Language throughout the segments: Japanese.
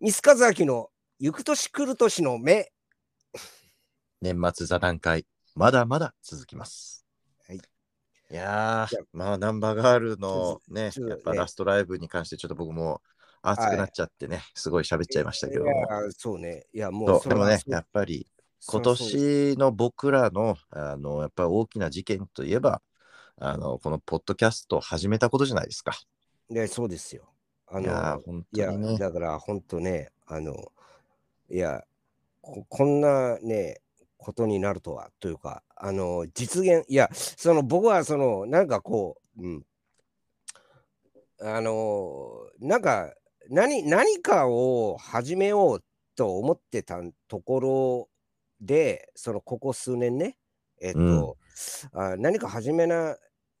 ミスカズアキの行く年来る年の目。年末座談会、まだまだ続きます。はい。いやーまあ、ナンバーガールのねやっぱねラストライブに関して、ちょっと僕も熱くなっちゃってね、すごい喋っちゃいましたけどそうね。いや、もそうでもね、やっぱり今年の僕らのあのやっぱり大きな事件といえばあのこのポッドキャストを始めたことじゃないですか。いや、そうですよ。あいやーの、本いや、当にね。だから本当ね、あの、いや、ここんなね、ことになるとは、というか、あの、実現、いや、その僕はその、なんかこう、うん、あの、なんか、何、何かを始めようと思ってたところで、その、ここ数年ね、えっと、あ何か始めな、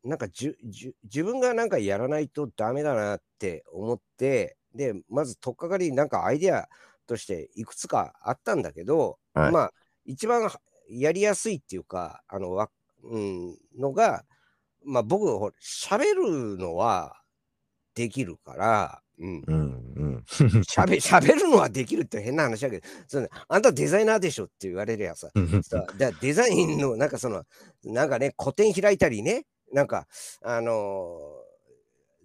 なんかじゅじゅ自分がなんかやらないとダメだなって思って、で、まず取っかかり、なんかアイデアとしていくつかあったんだけど、はいまあ、一番はやりやすいっていうか、あの、わうん、のが、まあ僕、喋るのはできるから、うん、うんうん。喋喋るのはできるって変な話だけど、そのあんたデザイナーでしょって言われるやさ、さだデザインのなんかそのなんかね個展開いたりねなんかあのー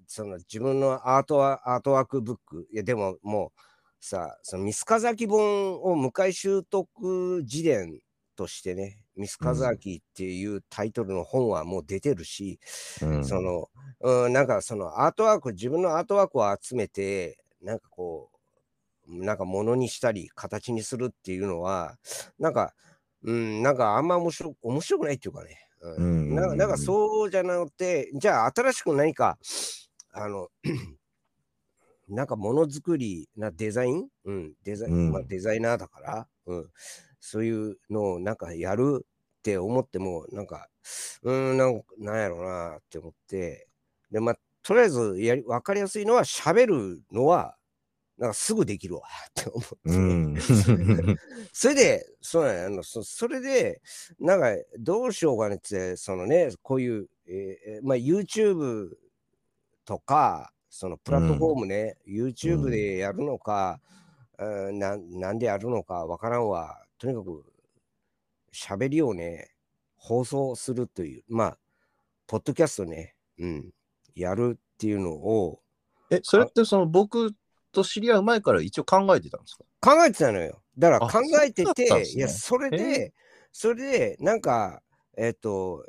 その自分のアートワアートワークブックいやでももうさそのミスカザキ本を向井習得自伝としてねミスカザキっていうタイトルの本はもう出てるし、うんその、うん、なんかそのアートワーク、自分のアートワークを集めて、なんかこう、なんか物にしたり、形にするっていうのは、なんか、うん、なんかあんま面白面白くないっていうかね。ううんん、なんかなんかそうじゃなくて、じゃあ新しく何か、あの、なんかものづくりなデザイン、うん、デザイン、うん。まあ、デザイナーだから、うん、そういうのをなんかやるって思っても、なんか、うーん、なんなんやろうなって思って、で、まあ、とりあえずやり分かりやすいのは、喋るのは、なんかすぐできるわって思って、うん。それで、そうなんやあのそそれで、なんか、どうしようかねって、そのね、こういう、えーまあ、YouTube とか、そのプラットフォームね、YouTube でやるのか、うん、なんなんでやるのかわからんわ。とにかく、喋りをね、放送するという、まあ、ポッドキャストね、うん、やるっていうのをえ、それってその僕と知り合う前から一応考えてたんですか？考えてたのよ。だからあ考えてて、ね。いや、それで、それで、なんか、えっ、と、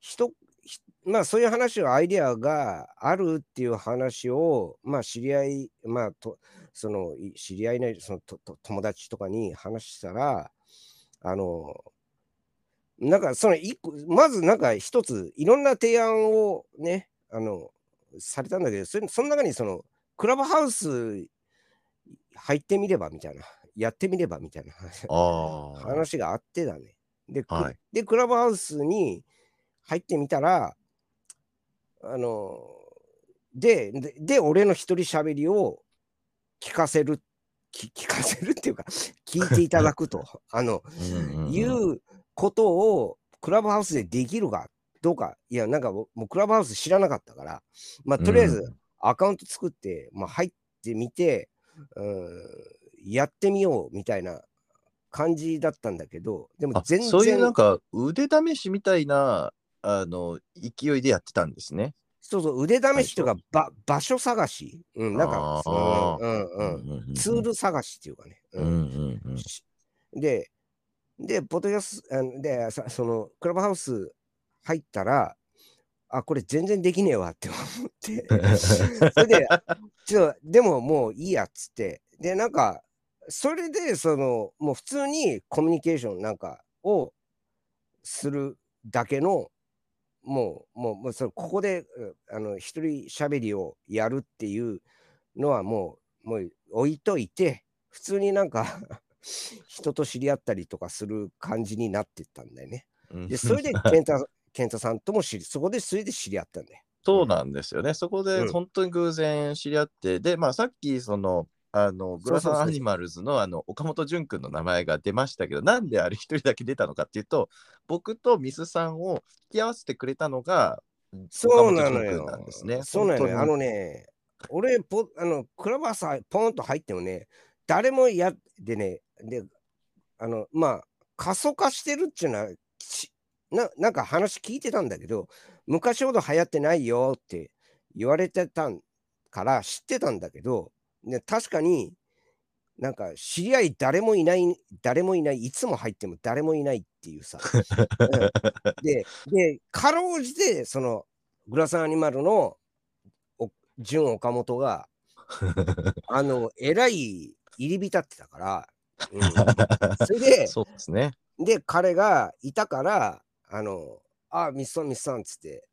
人、ひまあそういう話を、アイデアがあるっていう話を、まあ知り合い、まあと、その、い知り合いのそのとと友達とかに話したら、あの、なんかその一個、まずなんか一つ、いろんな提案をね、あの、されたんだけど、それその中にその、クラブハウス入ってみればみたいな、やってみればみたいな 話があってだね。で、くはい。で、クラブハウスに入ってみたら、あの、で、で、で俺の一人喋りを聞かせる、き聞かせるっていうか、聞いていただくと、あの、うんうんうん。いうことをクラブハウスでできるかどうか、いや、なんかもうクラブハウス知らなかったから、まあ、とりあえずうんアカウント作って、まあ、入ってみて、うん、やってみようみたいな感じだったんだけど、でもあ全然、そういうなんか腕試しみたいなあの勢いでやってたんですね。そうそう、腕試しとか、ば場所探し、うん、なんか、そのあうんうんうん、ツール探しっていうかね。うん。うんうんしで、で、ポッドキャスで、さその、クラブハウス入ったら、あ、これ全然できねえわって思って、それで、ちょっと、でももういいやっつって、で、なんか、それで、その、もう普通にコミュニケーションなんかをするだけの、もう、もう、もうそれここで、うあの、一人喋りをやるっていうのはもう、もう置いといて、普通になんか 人と知り合ったりとかする感じになってったんだよね。うん。で、それで健太健太さんとも知り、そこでそれで知り合ったんだよ。そうなんですよね。そこでうん本当に偶然知り合って、で、まあさっきその、あのグラサンアニマルズのあの岡本潤君の名前が出ましたけど、なんであれ一人だけ出たのかっていうと、僕とミスさんを引き合わせてくれたのが、そうなのよ君なんですね。そうなのよ。あのね、俺ポ、あの、クラブハウスポンと入ってもね、誰もやでね、で、あの、まあ、過疎化してるっていうのは、しななんか話聞いてたんだけど、昔ほど流行ってないよって言われてたんから知ってたんだけど、ね、確かになんか知り合い誰もいない、誰もいない、いつも入っても誰もいないっていうさ。うんで、で、かろうじて、その、グラサンアニマルのお純岡本が、あの、えらい入り浸ってたから、うん、それで、そうですね。で、彼がいたから、あの、あ、ミスさん、ミスさんっつって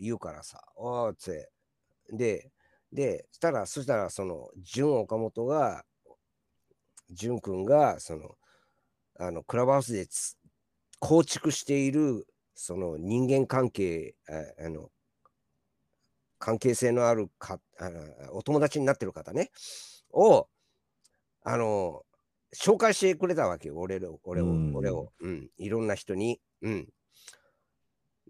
言うからさ、ああっつって、で、で、したら、そしたら、その、純岡本が、純くんが、その、あの、クラブハウスでつ構築している、その人間関係、ああの、関係性のあるかあお友達になってる方ね、を、あの、紹介してくれたわけよ、俺を、俺を、うん。俺を、うん、いろんな人に。うん。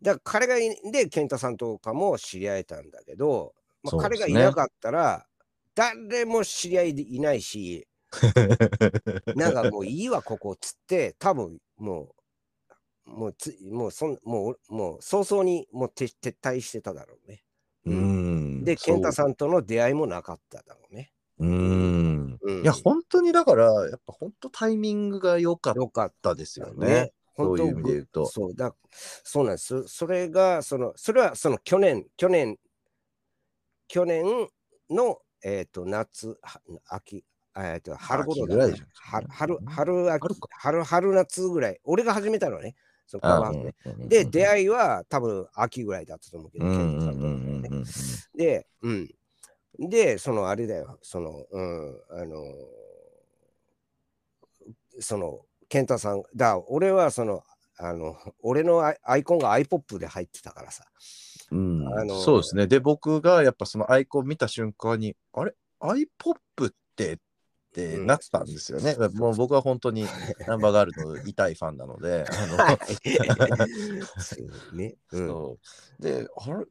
だから彼がい、で、健太さんとかも知り合えたんだけど、まあ、彼がいなかったら、誰も知り合いでいないし、なんかもういいわ、ここっつって、多分もう、もうつ、もうそん、もう、もう早々にもう撤撤退してただろうね。うん。で、健太ん。さんとの出会いもなかっただろうね。うん。うん、いや、本当にだから、やっぱ本当タイミングが良かっよかったですよね。そういう意味で言うとそうだ、そうなんです。それが、その、それはその去年、去年、去年の、えっ、と、夏、は秋、えっ、と、春頃だ秋ぐらいじゃん春、春、春、秋春か春、春、夏ぐらい。俺が始めたのね。そのカで、出会いは多分秋ぐらいだったと思うけど、で、うん。で、そのあれだよ、その、うん、あの、その、健太さん、だ、俺はその、あの、俺のアイアイコンが iPop で入ってたからさ。うんあのそうですね。で、僕がやっぱそのアイコン見た瞬間に、あれ ?iPop って？ってうんなったんですよね。もう僕は本当にナンバーガールの痛いファンなので、あの そうね。うん。そうで、あれ？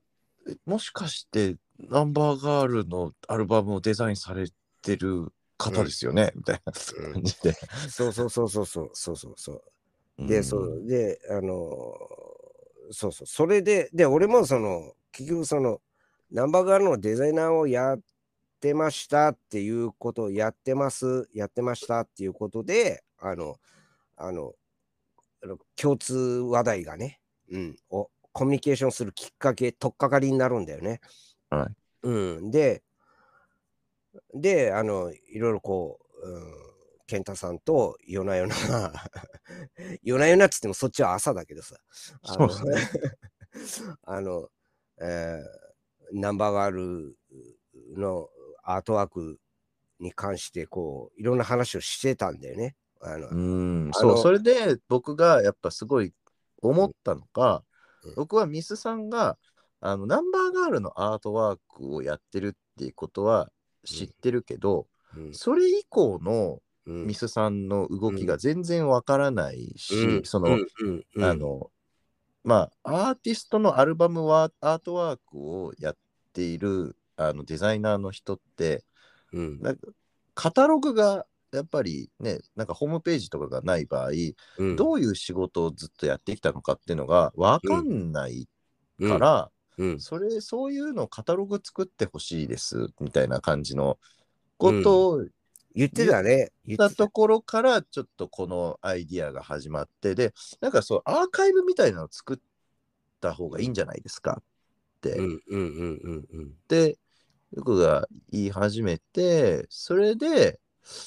えもしかしてナンバーガールのアルバムをデザインされてる方ですよね、みたいなうん。感じで。そうそうそうそうそう。そうそうそう。うん。で、そう、で、あのーそうそう、それで、で、俺もその、結局その、ナンバーガールのデザイナーをやってましたっていうことをやってます、やってましたっていうことで、あの、あの、あの共通話題がね、うん、をコミュニケーションするきっかけ、取っかかりになるんだよね。はい。うん、で、で、あの、いろいろこう、うん、健太さんと夜な夜な、夜な夜なっつってもそっちは朝だけどさ、あのそうですね。あの、えーナンバーガールのアートワークに関して、こう、いろんな話をしてたんだよね。あの、うん、そう、それで僕がやっぱすごい思ったのが、うん僕はミスさんがあのナンバーガールのアートワークをやってるっていうことは知ってるけど、うん。それ以降のうん。ミスさんの動きが全然わからないし、うん。その、あの、まあ、アーティストのアルバムはアートワークをやっているあのデザイナーの人って、うん。なんかカタログがやっぱりね、なんかホームページとかがない場合、うん。どういう仕事をずっとやってきたのかっていうのが分かんないから、うんそれ、そういうのをカタログ作ってほしいですみたいな感じのことを言ってたね。言言ったところから、ちょっとこのアイディアが始まって、で、なんかそう、アーカイブみたいなのを作った方がいいんじゃないですかって。で、僕が言い始めて、それで、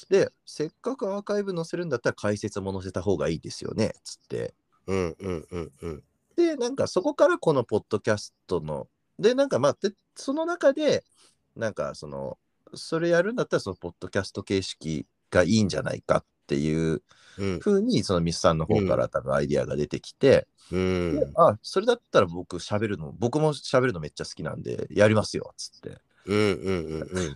で、せっかくアーカイブ載せるんだったら解説も載せた方がいいですよね、つって。うんうんうんうん。で、なんかそこからこのポッドキャストの、で、なんかまあ、でその中で、なんかその、それやるんだったらそのポッドキャスト形式がいいんじゃないかっていううんふうに、そのミスさんの方から多分アイディアが出てきて、うんであ、それだったら僕喋るの、僕も喋るのめっちゃ好きなんで、やりますよ、つって。うんうんうんうん。うん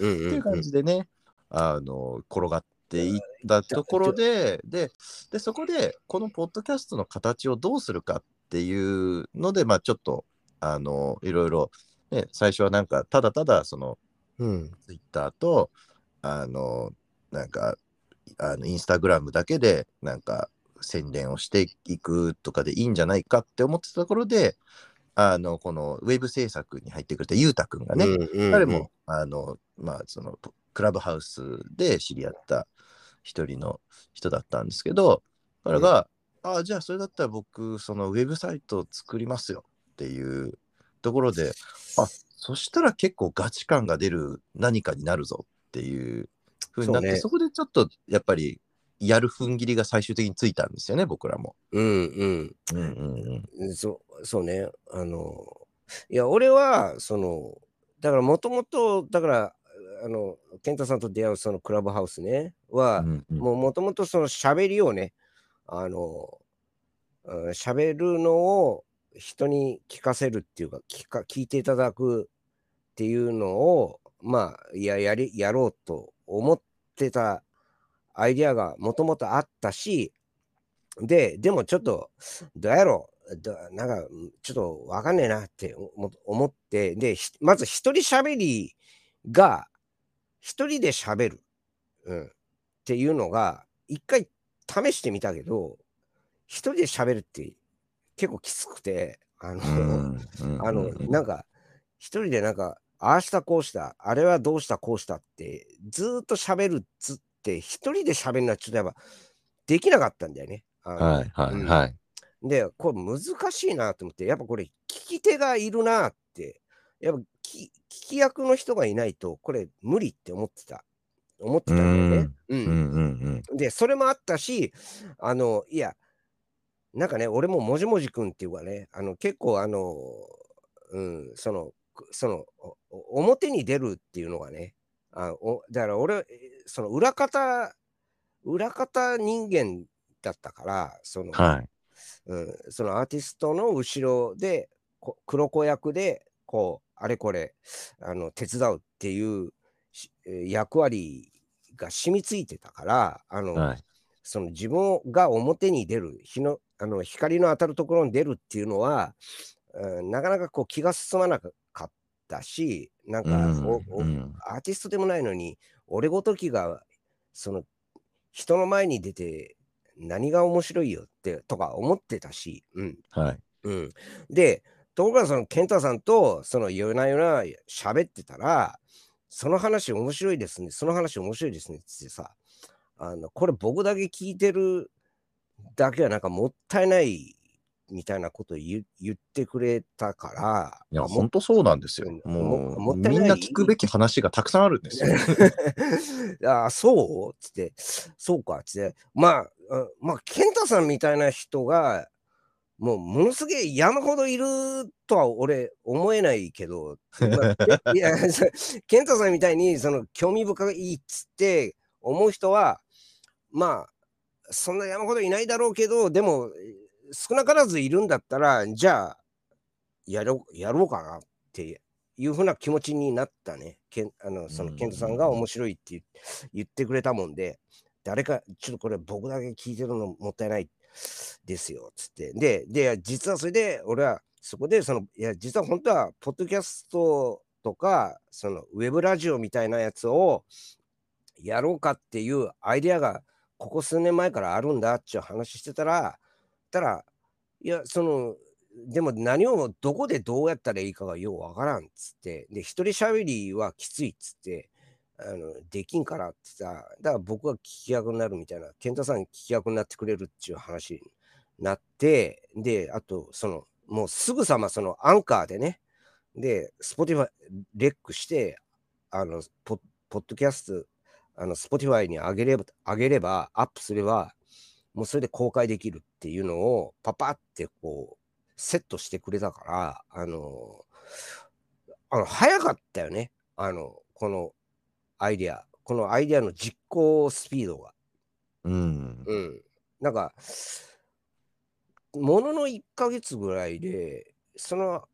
っていう感じでね、あの、転がっていったところで、で、で、そこで、このポッドキャストの形をどうするかっていうので、まあちょっと、あの、いろいろ、ね、最初はなんか、ただただ、その、うん。ツイッターと、あの、なんか、あのインスタグラムだけで、なんか、宣伝をしていくとかでいいんじゃないかって思ってたところで、あの、このウェブ制作に入ってくれたゆうたくんがね、うんうんうん。彼も、あの、まあ、その、クラブハウスで知り合った一人の人だったんですけど、彼が、ああ、じゃあそれだったら僕、そのウェブサイトを作りますよっていうところで、あそしたら結構ガチ感が出る何かになるぞっていうふうになって、そうねそこでちょっとやっぱりやる踏ん切りが最終的についたんですよね、僕らも。うんうん。うんうんうんそうそうね、あの、いや、俺は、その、だからもともと、だから、あの、健太さんと出会うそのクラブハウスね、は、うんうんもうもともとその喋りをね、あの、うんるのを人に聞かせるっていうか、聞か聞いていただくっていうのを、まあ、いや、やり、やろうと思ってたアイディアがもともとあったし、で、でもちょっと、どうやろうなんか、ちょっとわかんねえなって思って、で、まず一人喋りが、一人で喋る、うん、っていうのが、一回試してみたけど、一人で喋るって結構きつくて、あの、うんうんあの、なんか、一人でなんか、ああしたこうした、あれはどうしたこうしたって、ずーっと喋るっつって、一人で喋るのはちょっとやっぱ、できなかったんだよね。はいはいはい。で、これ難しいなと思って、やっぱこれ、聞き手がいるなって、やっぱき聞き役の人がいないと、これ無理って思ってた。思ってたんだよね。ううんうんうんで、それもあったし、あの、いや、なんかね、俺ももじもじくんっていうかね、あの、結構あの、うん、その、くその、表に出るっていうのがね、あおだから俺、えその裏方、裏方人間だったから、その、はい。うん、そのアーティストの後ろでこ黒子役でこうあれこれあの手伝うっていう役割が染みついてたからあの、はい。その自分が表に出る日のあの光の当たるところに出るっていうのは、うん、なかなかこう気が進まなかったしなんか、うんアーティストでもないのに俺ごときがその人の前に出て何が面白いよってとか思ってたし、うんはい。うん、でところがその健太さんとその夜な夜な喋ってたらその話面白いですねその話面白いですねっつってさあのこれ僕だけ聞いてるだけはなんかもったいないみたいなことを言言ってくれたからいや、本当そうなんですよ。うんもう、ももったいないみんな聞くべき話がたくさんあるんですよ。あ あ、そう？つって、そうかつって、まあ、あまあ、健太さんみたいな人が、もうものすげえ山ほどいるとは俺思えないけど、まあ、け いや、そ健太さんみたいにその興味深いっつって思う人は、まあ、そんな山ほどいないだろうけど、でも少なからずいるんだったら、じゃあ、やろう、やろうかなっていうふうな気持ちになったね。けんあのそのうんケントさんが面白いって言言ってくれたもんで、誰か、ちょっとこれ僕だけ聞いてるのもったいないですよ、つって。で、で、実はそれで、俺はそこで、その、いや、実は本当は、ポッドキャストとか、その、ウェブラジオみたいなやつをやろうかっていうアイデアが、ここ数年前からあるんだっていう話してたら、たら、いや、その、でも何をどこでどうやったらいいかがようわからんっつって、で、一人喋りはきついっつって、あのできんからってさ、だから僕が聞き役になるみたいな、健太さん聞き役になってくれるっていう話になって、で、あと、その、もうすぐさまそのアンカーでね、で、 Spotify、rec して、あの、ポッドキャスト、あの、 Spotify に上げれば、上げれば、アップすれば、もうそれで公開できるっていうのを、パパってこう、セットしてくれたから、あの、あの、早かったよね。あの、このアイデア、このアイデアの実行スピードが。うん。うん。なんか、ものの1ヶ月ぐらいで、その、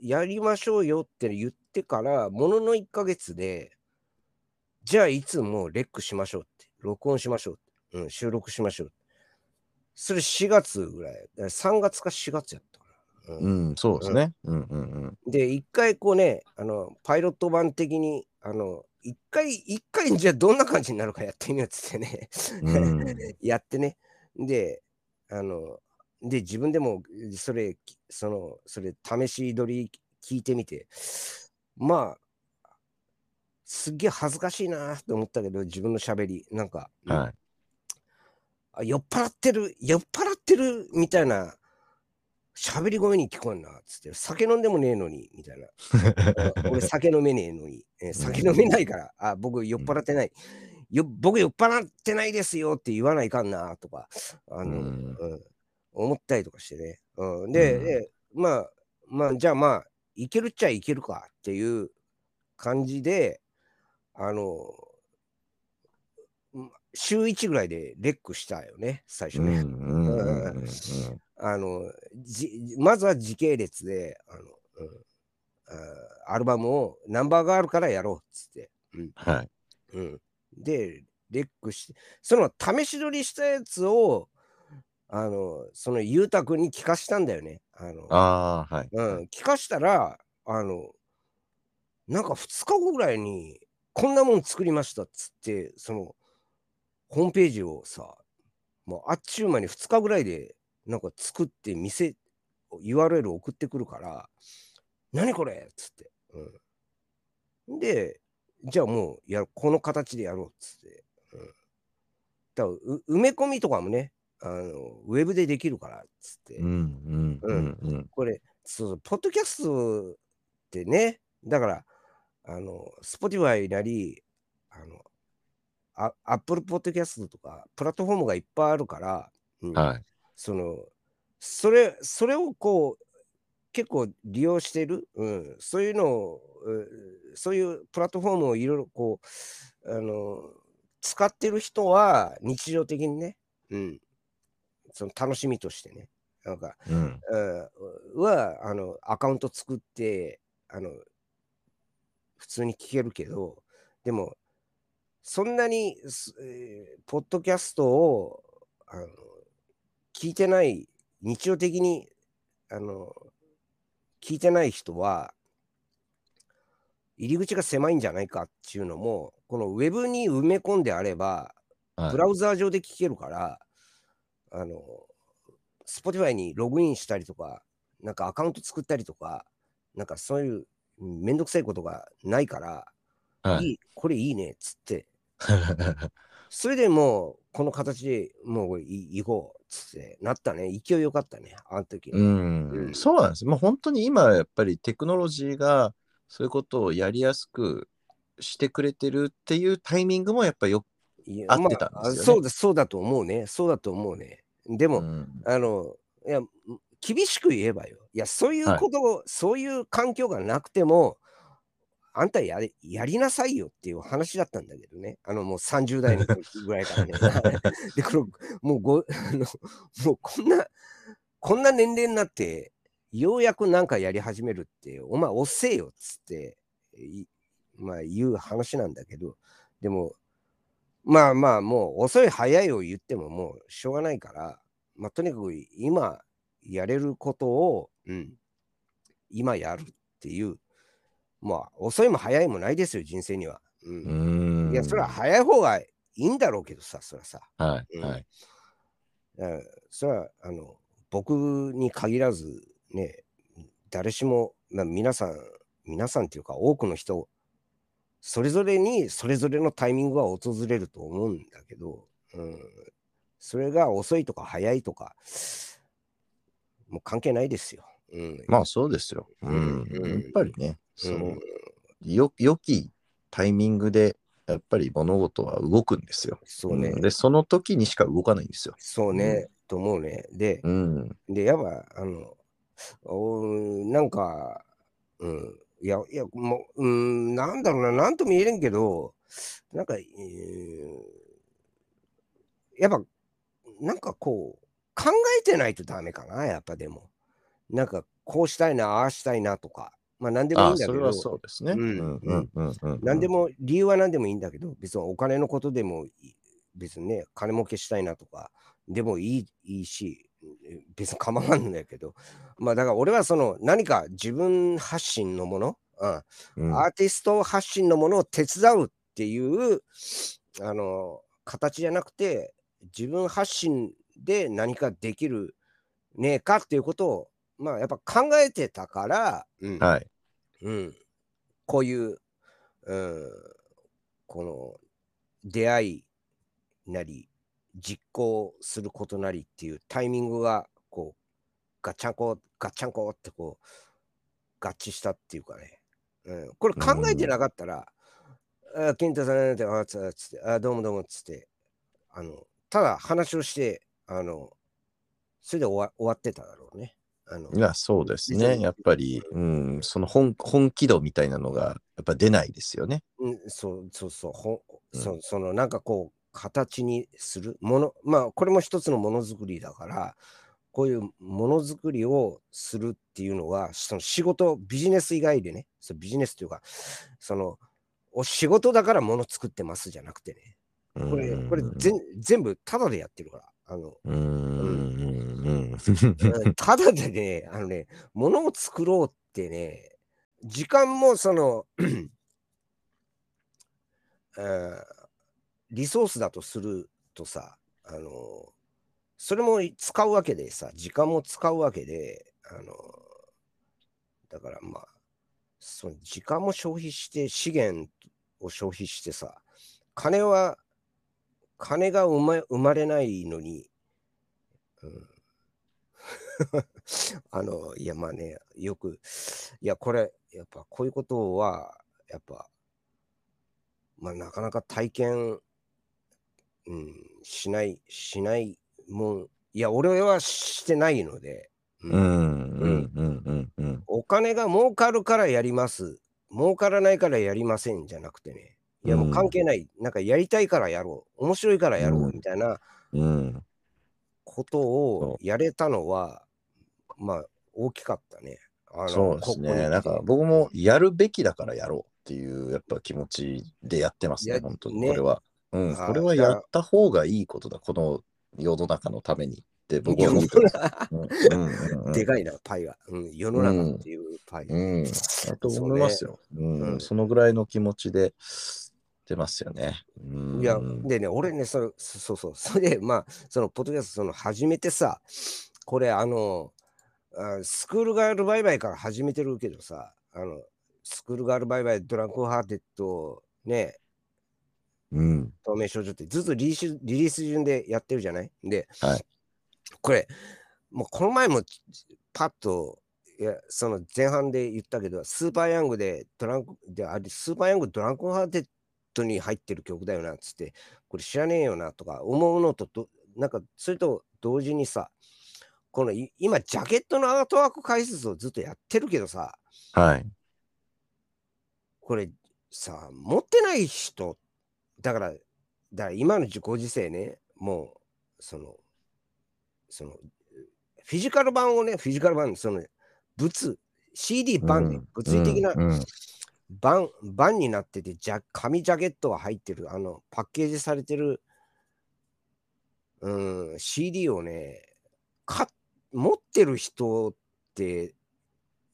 やりましょうよって言ってから、ものの1ヶ月で、じゃあいつもうレックしましょうって、録音しましょうって、うん、収録しましょうって。それ4月ぐらい、だから3月か4月やったかな。うんうん、そうですね。うんうんうん。で、一回こうね、あの、パイロット版的に、あの、一回、一回、じゃあどんな感じになるかやってみようっつってねうん。やってね。で、あの、で、自分でも、それ、その、それ、試し撮り聞いてみて、まあ、すっげえ恥ずかしいなと思ったけど、自分の喋り、なんか、はい。あ酔っ払ってる、酔っ払ってるみたいな喋り声に聞こえんな、つって、酒飲んでもねえのに、みたいな。俺酒飲めねえのに、えー酒飲めないから、あ、僕酔っ払ってない。よ僕酔っ払ってないですよって言わないかんな、とか、あの、うん。うん。思ったりとかしてね。うん、で、うん。でまあ、まあ、じゃあまあ、いけるっちゃいけるかっていう感じで、あの、週1ぐらいでレックしたよね、最初ね。あのじまずは時系列であの、うんあアルバムをナンバーがあるからやろうっつって。うんはい。うん、で、レックして、その試し撮りしたやつを、あのそのゆうたくんに聞かしたんだよね。あのああ、はい。うん、聞かしたら、あの、なんか2日後ぐらいに、こんなもん作りましたっつって、その、ホームページをさ、もうあっちゅう間に2日ぐらいで、なんか作って店、URL 送ってくるから、何これっつって。うん、で、じゃあもうや、この形でやろうっつって。うん、だ埋め込みとかもね、あのウェブでできるからっつって。うんうんうんうん。これ、そう、ポッドキャストってね、だから、あの、Spotify なり、あの、あ Apple Podcast とか、プラットフォームがいっぱいあるから、うんはい。その、それ、それをこう、結構利用してる、うん、そういうのを、うそういうプラットフォームをいろいろこう、あの、使ってる人は日常的にね、うん、その楽しみとしてね、なんか、うん。うんはあのアカウント作ってあの普通に聞けるけどでもそんなに、すえーポッドキャストをあの聞いてない日常的にあの聞いてない人は入り口が狭いんじゃないかっていうのもこのウェブに埋め込んであればはい。ブラウザー上で聞けるから、あの、Spotify にログインしたりとか、なんかアカウント作ったりとか、なんかそういううんめんどくさいことがないから、はい。いい、これいいねっつって、それでもう、この形でもうい行こうってなったね。勢いよかったね、あの時。うん、うんそうなんです。もう本当に今やっぱりテクノロジーがそういうことをやりやすくしてくれてるっていうタイミングもやっぱりよ合ってたんですよねまあそうだ、そうだと思うね。そうだと思うね。でも、うんあの、いや、厳しく言えばよ。いや、そういうことを、そういう環境がなくても、あんたやりやりなさいよっていう話だったんだけどね。あの、もう30代の 時ぐらいからね。で、この、もうご、あの、もうこんな、こんな年齢になって、ようやくなんかやり始めるって、お前遅えよっつって、いまあ言う話なんだけど、でも、まあまあ、もう遅い早いを言ってももうしょうがないから、まあとにかく今やれることを、うん、今やるっていう、まあ遅いも早いもないですよ、人生には。う。うんんいや、それは早い方がいいんだろうけどさ、それはさ。うんはいはい。うんそれはあの僕に限らずね誰しも、まあ、皆さん皆さんっていうか多くの人それぞれにそれぞれのタイミングが訪れると思うんだけど、うん、それが遅いとか早いとかもう関係ないですよ。うん、まあそうですよ。うん。うんやっぱりね、そうんの、よ良きタイミングでやっぱり物事は動くんですよ。そうね、んで、その時にしか動かないんですよ。そうね、と思うね。で、うん。で、やっぱ、あの、おーなんか、うん、いや、いや、もう、うん、なんだろうな、なんとも言えれんけど、なんか、えーやっぱ、なんかこう、考えてないとダメかな、やっぱでも。なんか、こうしたいな、ああしたいなとか、まあ、なんでもいいんだけど、それはそうですね。うんうんうんうん。うん。何でも、理由は何でもいいんだけど、別にお金のことでも別にね、金儲けしたいなとか、でもいいいいし、別に構わんのやけど、まあだから俺はその何か自分発信のもの、うん。うん。アーティスト発信のものを手伝うっていうあの形じゃなくて自分発信で何かできるねえかっていうことをまあやっぱ考えてたから、うん。はい。うん、こういう、うん、この出会いなり実行することなりっていうタイミングがこうガッチャンコガッチャンコってこう合致したっていうかね、うん、これ考えてなかったら「あ金太さんってあつあつってあどうもどうも」っつってあのただ話をしてあのそれで終わ終わってただろうね。あのいや、そうですね。やっぱり、うん、その本本気度みたいなのが、やっぱ出ないですよね。うん、そうそうそう、ほうん。そそのなんかこう、形にする？もの、まあ、これも一つのものづくりだから、こういうものづくりをするっていうのは、その仕事、ビジネス以外でね、そうビジネスというか、その、お仕事だからもの作ってますじゃなくてね、これ、これ全全部タダでやってるから、あの、うん、ただでね、あのね、ものを作ろうってね、時間もその、リソースだとするとさ、あの、それも使うわけでさ、時間も使うわけで、あの、だからまあ、その時間も消費して、資源を消費してさ、金は、金が生ま生まれないのに、うん。あの、いや、まあね、よく、いや、これ、やっぱこういうことは、やっぱ、まあ、なかなか体験、うん、しない、しないもん、いや、俺はしてないので、うんうん、うん、うん、うん、うん。お金が儲かるからやります、儲からないからやりませんじゃなくてね、いや、もう関係ない、なんかやりたいからやろう、面白いからやろううん。みたいなうん、ことをやれたのは、まあ、大きかったね。あのそうですね。なんか僕もやるべきだからやろうっていうやっぱ気持ちでやってますね、や本当に。ね。これは。うん、これはやった方がいいことだ、この世の中のためにって僕は思ってでかいな、パイが。うん、世の中っていうパイ。うん、だと思いますよ。うんうん。そのぐらいの気持ちで出ますよね。うん、いや、でね、俺ね、そそそうそう、それで、まあ、その、ポッドキャスト、その、始めてさ、これ、あの、あスクールガールバイバイから始めてるけどさ、あの、 School Girl Bye Bye、ドランクハーテッド、ね、うん、透明少女ってずっとリリースリリース順でやってるじゃない？で、はい。これ、もうこの前もパッと、いや、その前半で言ったけど、 Super Young で Drunken、であれ、 Super Young Drunken Hearted に入ってる曲だよなっつって、これ知らねえよなとか思うのとど、なんかそれと同時にさ、このい今、ジャケットのアートワーク解説をずっとやってるけどさ、はい。これさ、持ってない人、だから、だから今のご時世ね、もう、その、その、フィジカル版をね、フィジカル版、その、物、CD 版で、うん。物理的なうん。うん版、版になってて、じゃ紙ジャケットが入ってる、あの、パッケージされてる、うん、CD をね、か持ってる人って、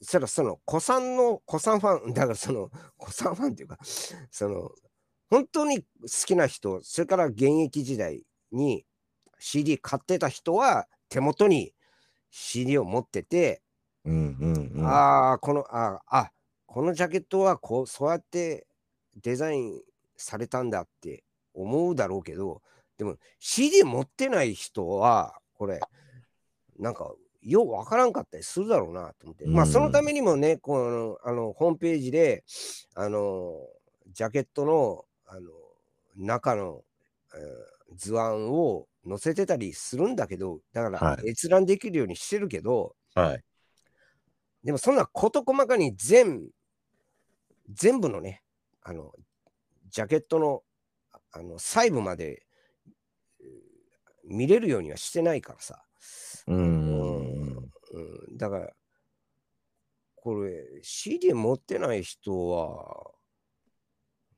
そらその、古参の、古参ファン、だからその、古参ファンっていうか、その、本当に好きな人、それから現役時代に CD 買ってた人は、手元に CD を持ってて、うんうんうん。ああ、この、ああ、このジャケットはこう、そうやってデザインされたんだって思うだろうけど、でも CD 持ってない人は、これ、なんか、ようわからんかったりするだろうなと思って。まあ、うんそのためにもね、この、あの、ホームページで、あの、ジャケットの、あの、中の、えー図案を載せてたりするんだけど、だからはい閲覧できるようにしてるけど、はい。でもそんな事細かに全、全部のね、あの、ジャケットの、あの、細部まで、えー見れるようにはしてないからさ。うんだから、これ、CD 持ってない人は、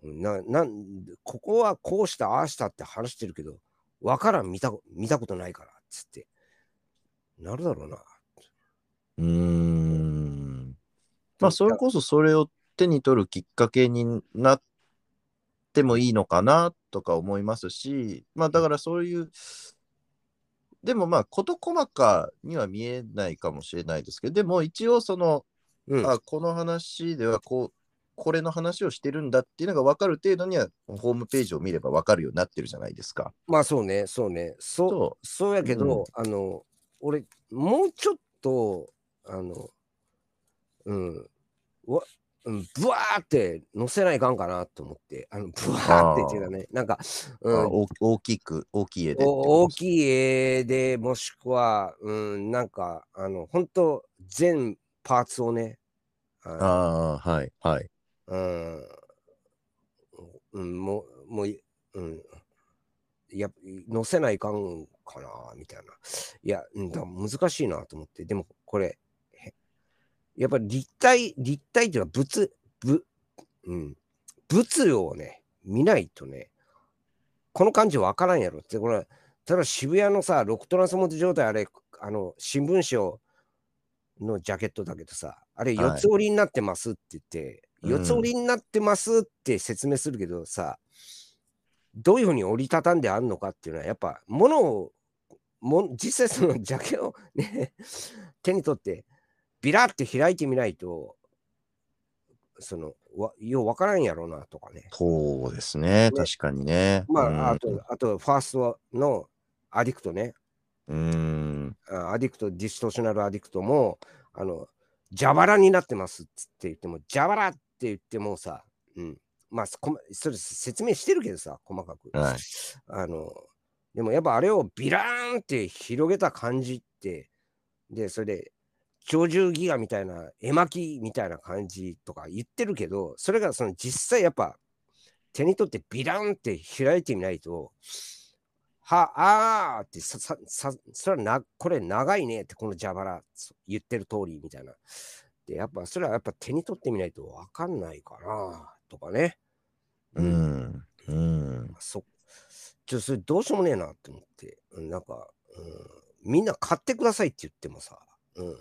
な、なん、ここはこうした、ああしたって話してるけど、わからん、見た、見たことないから、つって。なるだろうな。うーん。まあ、それこそそれを手に取るきっかけになってもいいのかなとか思いますし、まあだからそういう、でもまあ事細かには見えないかもしれないですけど、でも一応その、うん、あこの話ではこう、これの話をしてるんだっていうのが分かる程度には、ホームページを見れば分かるようになってるじゃないですか。まあそうね、そうね。そう、そそうやけど、あの、俺、もうちょっと、あの、うん、わ、うん、ブワーって載せないかんかなと思って、あの、ブワーってっていうかね、なんか、う、うん、あ大大きく、大きい絵で大きい絵でもしくは、うん、なんか、あの、本当全パーツをね、あのああ、はい、はい。うん、うん、もう、もうい、うん、やっ載せないかんかな、みたいな。いや、うんだ難しいなと思って、でもこれ、へやっぱり立体、立体っていうのは物、ぶ、うん、物をね、見ないとね、この感じわからんやろって、これ、例えば渋谷のさ、ロックトランスモート状態、あれ、あの、新聞紙のジャケットだけどさ、あれ、はい。四つ折りになってますって言って、うん。四つ折りになってますって説明するけどさ、どういうふうに折りたたんであるのかっていうのは、やっぱ、ものを、も実際そのジャケをね、手に取って、ビラって開いてみないと、その、わようわからんやろうなとかね。そうですね、ね確かにね。まあ、うんあと、あと、ファーストのアディクトね。うん。あ Addict、Distortional Addict も、あの、蛇腹になってますっつって言っても、蛇腹って言ってもさ、うん。まあ、そこまそれ説明してるけどさ、細かく。はい。あの、でもやっぱあれをビラーンって広げた感じって、で、それで、鳥獣ギガみたいな、絵巻みたいな感じとか言ってるけど、それがその実際やっぱ手に取ってビラーンって開いてみないと、はあーってさ、さ、さ、それはな、これ長いねって、この蛇腹言ってる通りみたいな。で、やっぱそれはやっぱ手に取ってみないとわかんないかなとかね。うん。うん。そちょそれどうしようもねえなって思って、うんなんか、うん、みんな買ってくださいって言ってもさ、うん、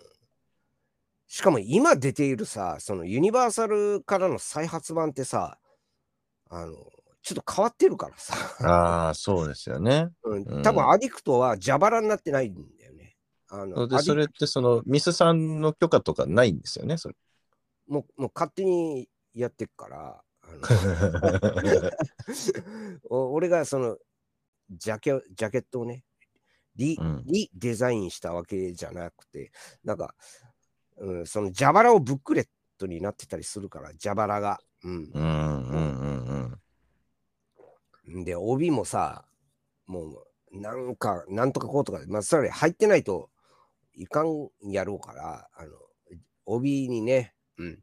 しかも今出ているさ、そのユニバーサルからの再発版ってさ、あの、ちょっと変わってるからさ、ああ、そうですよね。うんうん多分アディクトは蛇腹になってないんだよね。あので、それってその、ミスさんの許可とかないんですよね、それ。もうもう勝手にやってっから、あの お俺がそのジャケジャケットをねリ,、うんリデザインしたわけじゃなくてなんか、うん、その蛇腹をブックレットになってたりするから蛇腹が、うんうんうんうんで帯もさもうなんかなんとかこうとかまあそれ入ってないといかんやろうからあの帯にね、うん、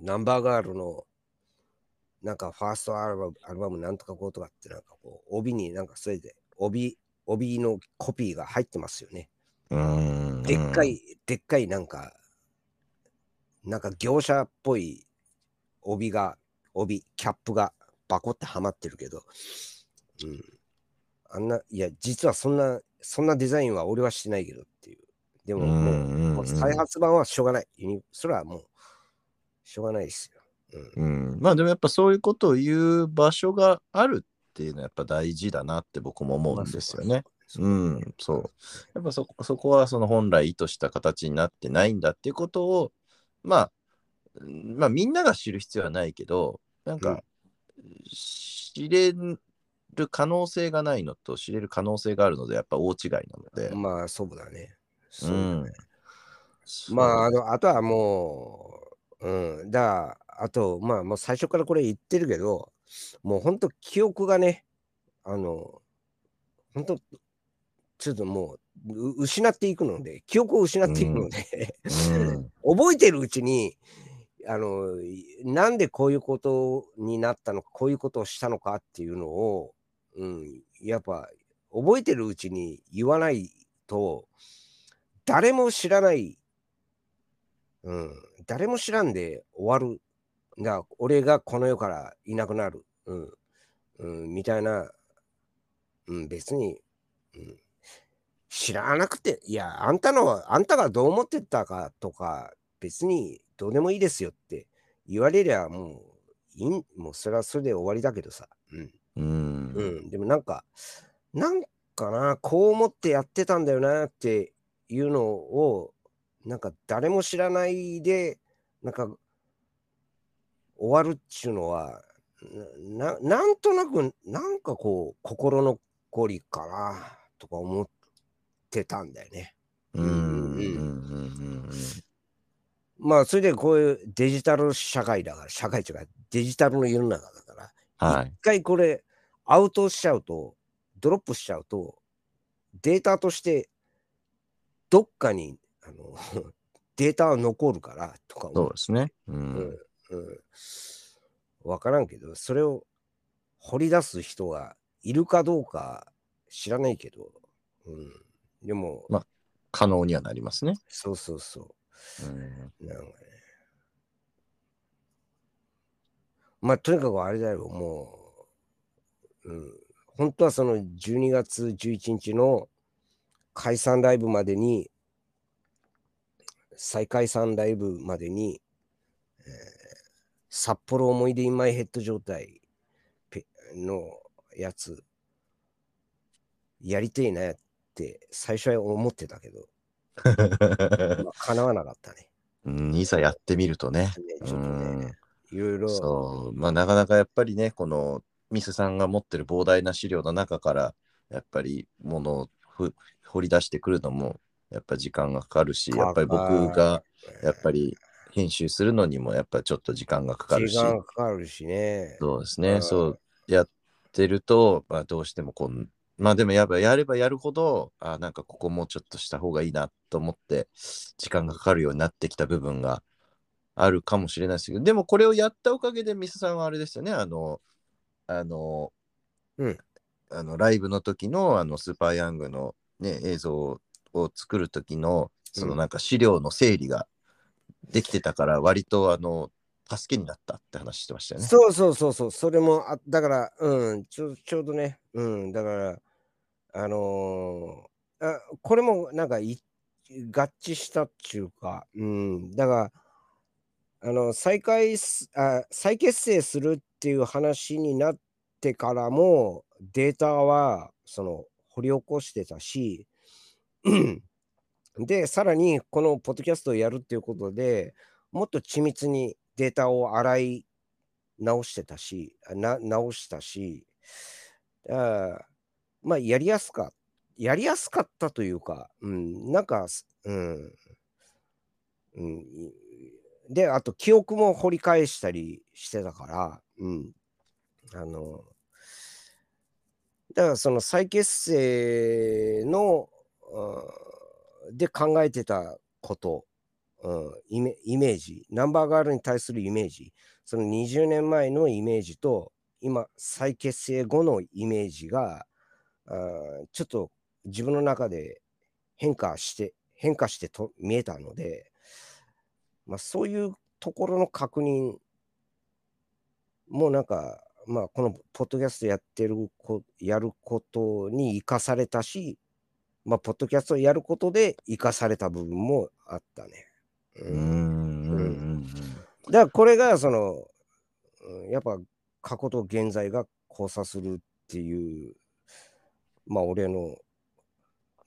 ナンバーガールのなんかファーストアルバムアルバムなんとかこうとかってなんかこう帯になんかそれで帯帯のコピーが入ってますよね。うん。うん。でっかい、でっかいなんかなんか業者っぽい帯が帯キャップがバコってはまってるけど、うん、あんないや実はそんなそんなデザインは俺はしてないけどっていう。でもうんもう,、うんうん。もう再発版はしょうがない。それはもうしょうがないですよ、うん。うん、まあでもやっぱそういうことを言う場所があるっていうのはやっぱ大事だなって僕も思うんですよね。うん、そう。やっぱそこそこはその本来意図した形になってないんだっていうことを、まあ、うんまあみんなが知る必要はないけど、なんうん。か、知れる可能性がないのと知れる可能性があるのでやっぱ大違いなので。まあそうだね。そうだうんね、まああのあとはもううん。だあとまあもう最初からこれ言ってるけどもうほんと記憶がねあの本当ちょっともうう失っていくので記憶を失っていくので、うん、覚えてるうちにあのなんでこういうことになったのかこういうことをしたのかっていうのを、うん、やっぱ覚えてるうちに言わないと誰も知らない、うん、誰も知らんで終わる。が俺がこの世からいなくなる、うんうん、みたいな、うん、別に、うん、知らなくていやあんたのあんたがどう思ってたかとか別にどうでもいいですよって言われりゃもういいん、もうそれはそれで終わりだけどさ。うん。うん。うん。でもなんか、なんかな、こう思ってやってたんだよなっていうのを、なんか誰も知らないで、なんか終わるっちゅうのは、なななんとなく、なんかこう、心残りかなとか思ってたんだよね。うん。うん。うん。まあ、それでこういうデジタル社会だから、社会というかデジタルの世の中だから、はい一。回これアウトしちゃうと、ドロップしちゃうと、データとしてどっかにあの データは残るからとか思そうですね。う。うんんうん、わからんけど、それを掘り出す人がいるかどうか知らないけど、うん、でも、ま可能にはなりますね。そうそうそうん。なんかね。まあ、とにかくあれだよ、もう、うん、本当はその12月11日の解散ライブまでに、再解散ライブまでに、えー札幌思い出インマイヘッド状態のやつ、やりてえなって最初は思ってたけど、まあ、叶わなかったね。うんいざやってみるとね。ねちょっとね、いろいろ、そう。まあ、なかなかやっぱりね、このミスさんが持ってる膨大な資料の中から、やっぱりものをふ掘り出してくるのも、やっぱ時間がかかるし、やっぱり僕がやっぱり編集するのにも、やっぱりちょっと時間がかかるし、時間かかるしね。そうですね、うんそうやってると、まあ、どうしてもこん、まあでもやっぱやればやるほど、あなんかここもうちょっとした方がいいなと思って、時間がかかるようになってきた部分があるかもしれないですけど、でもこれをやったおかげで、ミスさんはあれですよね、あの、あの、うん。あのライブの時のあのスーパーヤングの、ね、映像を作る時の、そのなんか資料の整理ができてたから、割とあの、助けになったって話してましたよね。そうそうそうそう、それもあ、だから、うん、ちょちょうどね、うん、だから、あのーあこれもなんか合致したっていうか、うん、だから、あの再開すあ、再結成するっていう話になってからも、データはその掘り起こしてたし、で、さらにこのポッドキャストをやるっていうことでもっと緻密にデータを洗い直してたし、な直したし、あまあ、やりやすかやりやすかったというか、うん、なんか、うん、うん、で、あと記憶も掘り返したりしてたから、うん、あの、だからその再結成の、うんで考えてたこと、うん、イメイメージ、ナンバーガールに対するイメージ、その20年前のイメージと、今、再結成後のイメージが、あーちょっと自分の中で変化して、変化してと見えたので、まあ、そういうところの確認もなんか、まあ、このポッドキャストやってるこ、やることに生かされたし、まあ、ポッドキャストをやることで生かされた部分もあったね。ううんんうんうんだからこれがその、うんやっぱ過去と現在が交差するっていう、まあ俺の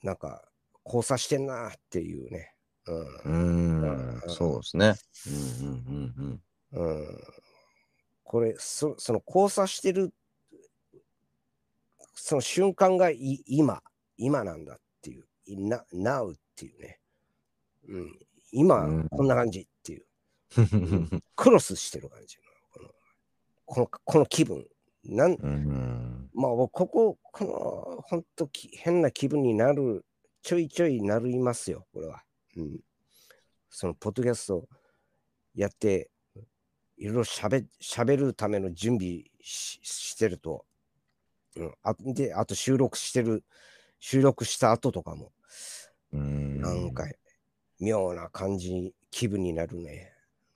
なんか交差してんなっていうね。うん。うん。そうですね。うんうんうんうん、これそ、その交差してる、その瞬間がい今、今なんだっていう、いな now っていうね。うん、今、うん。こんな感じっていう、うん。クロスしてる感じの、このこのこの気分。なんうんまあ、ここ、この、本当変な気分になる、ちょいちょいなりますよ、これは。うん。その、ポッドキャストやって、いろいろしゃべ喋るための準備ししてると、うん、あで、あと収録してる、収録した後とかも、うんなんか、妙な感じ、気分になるね。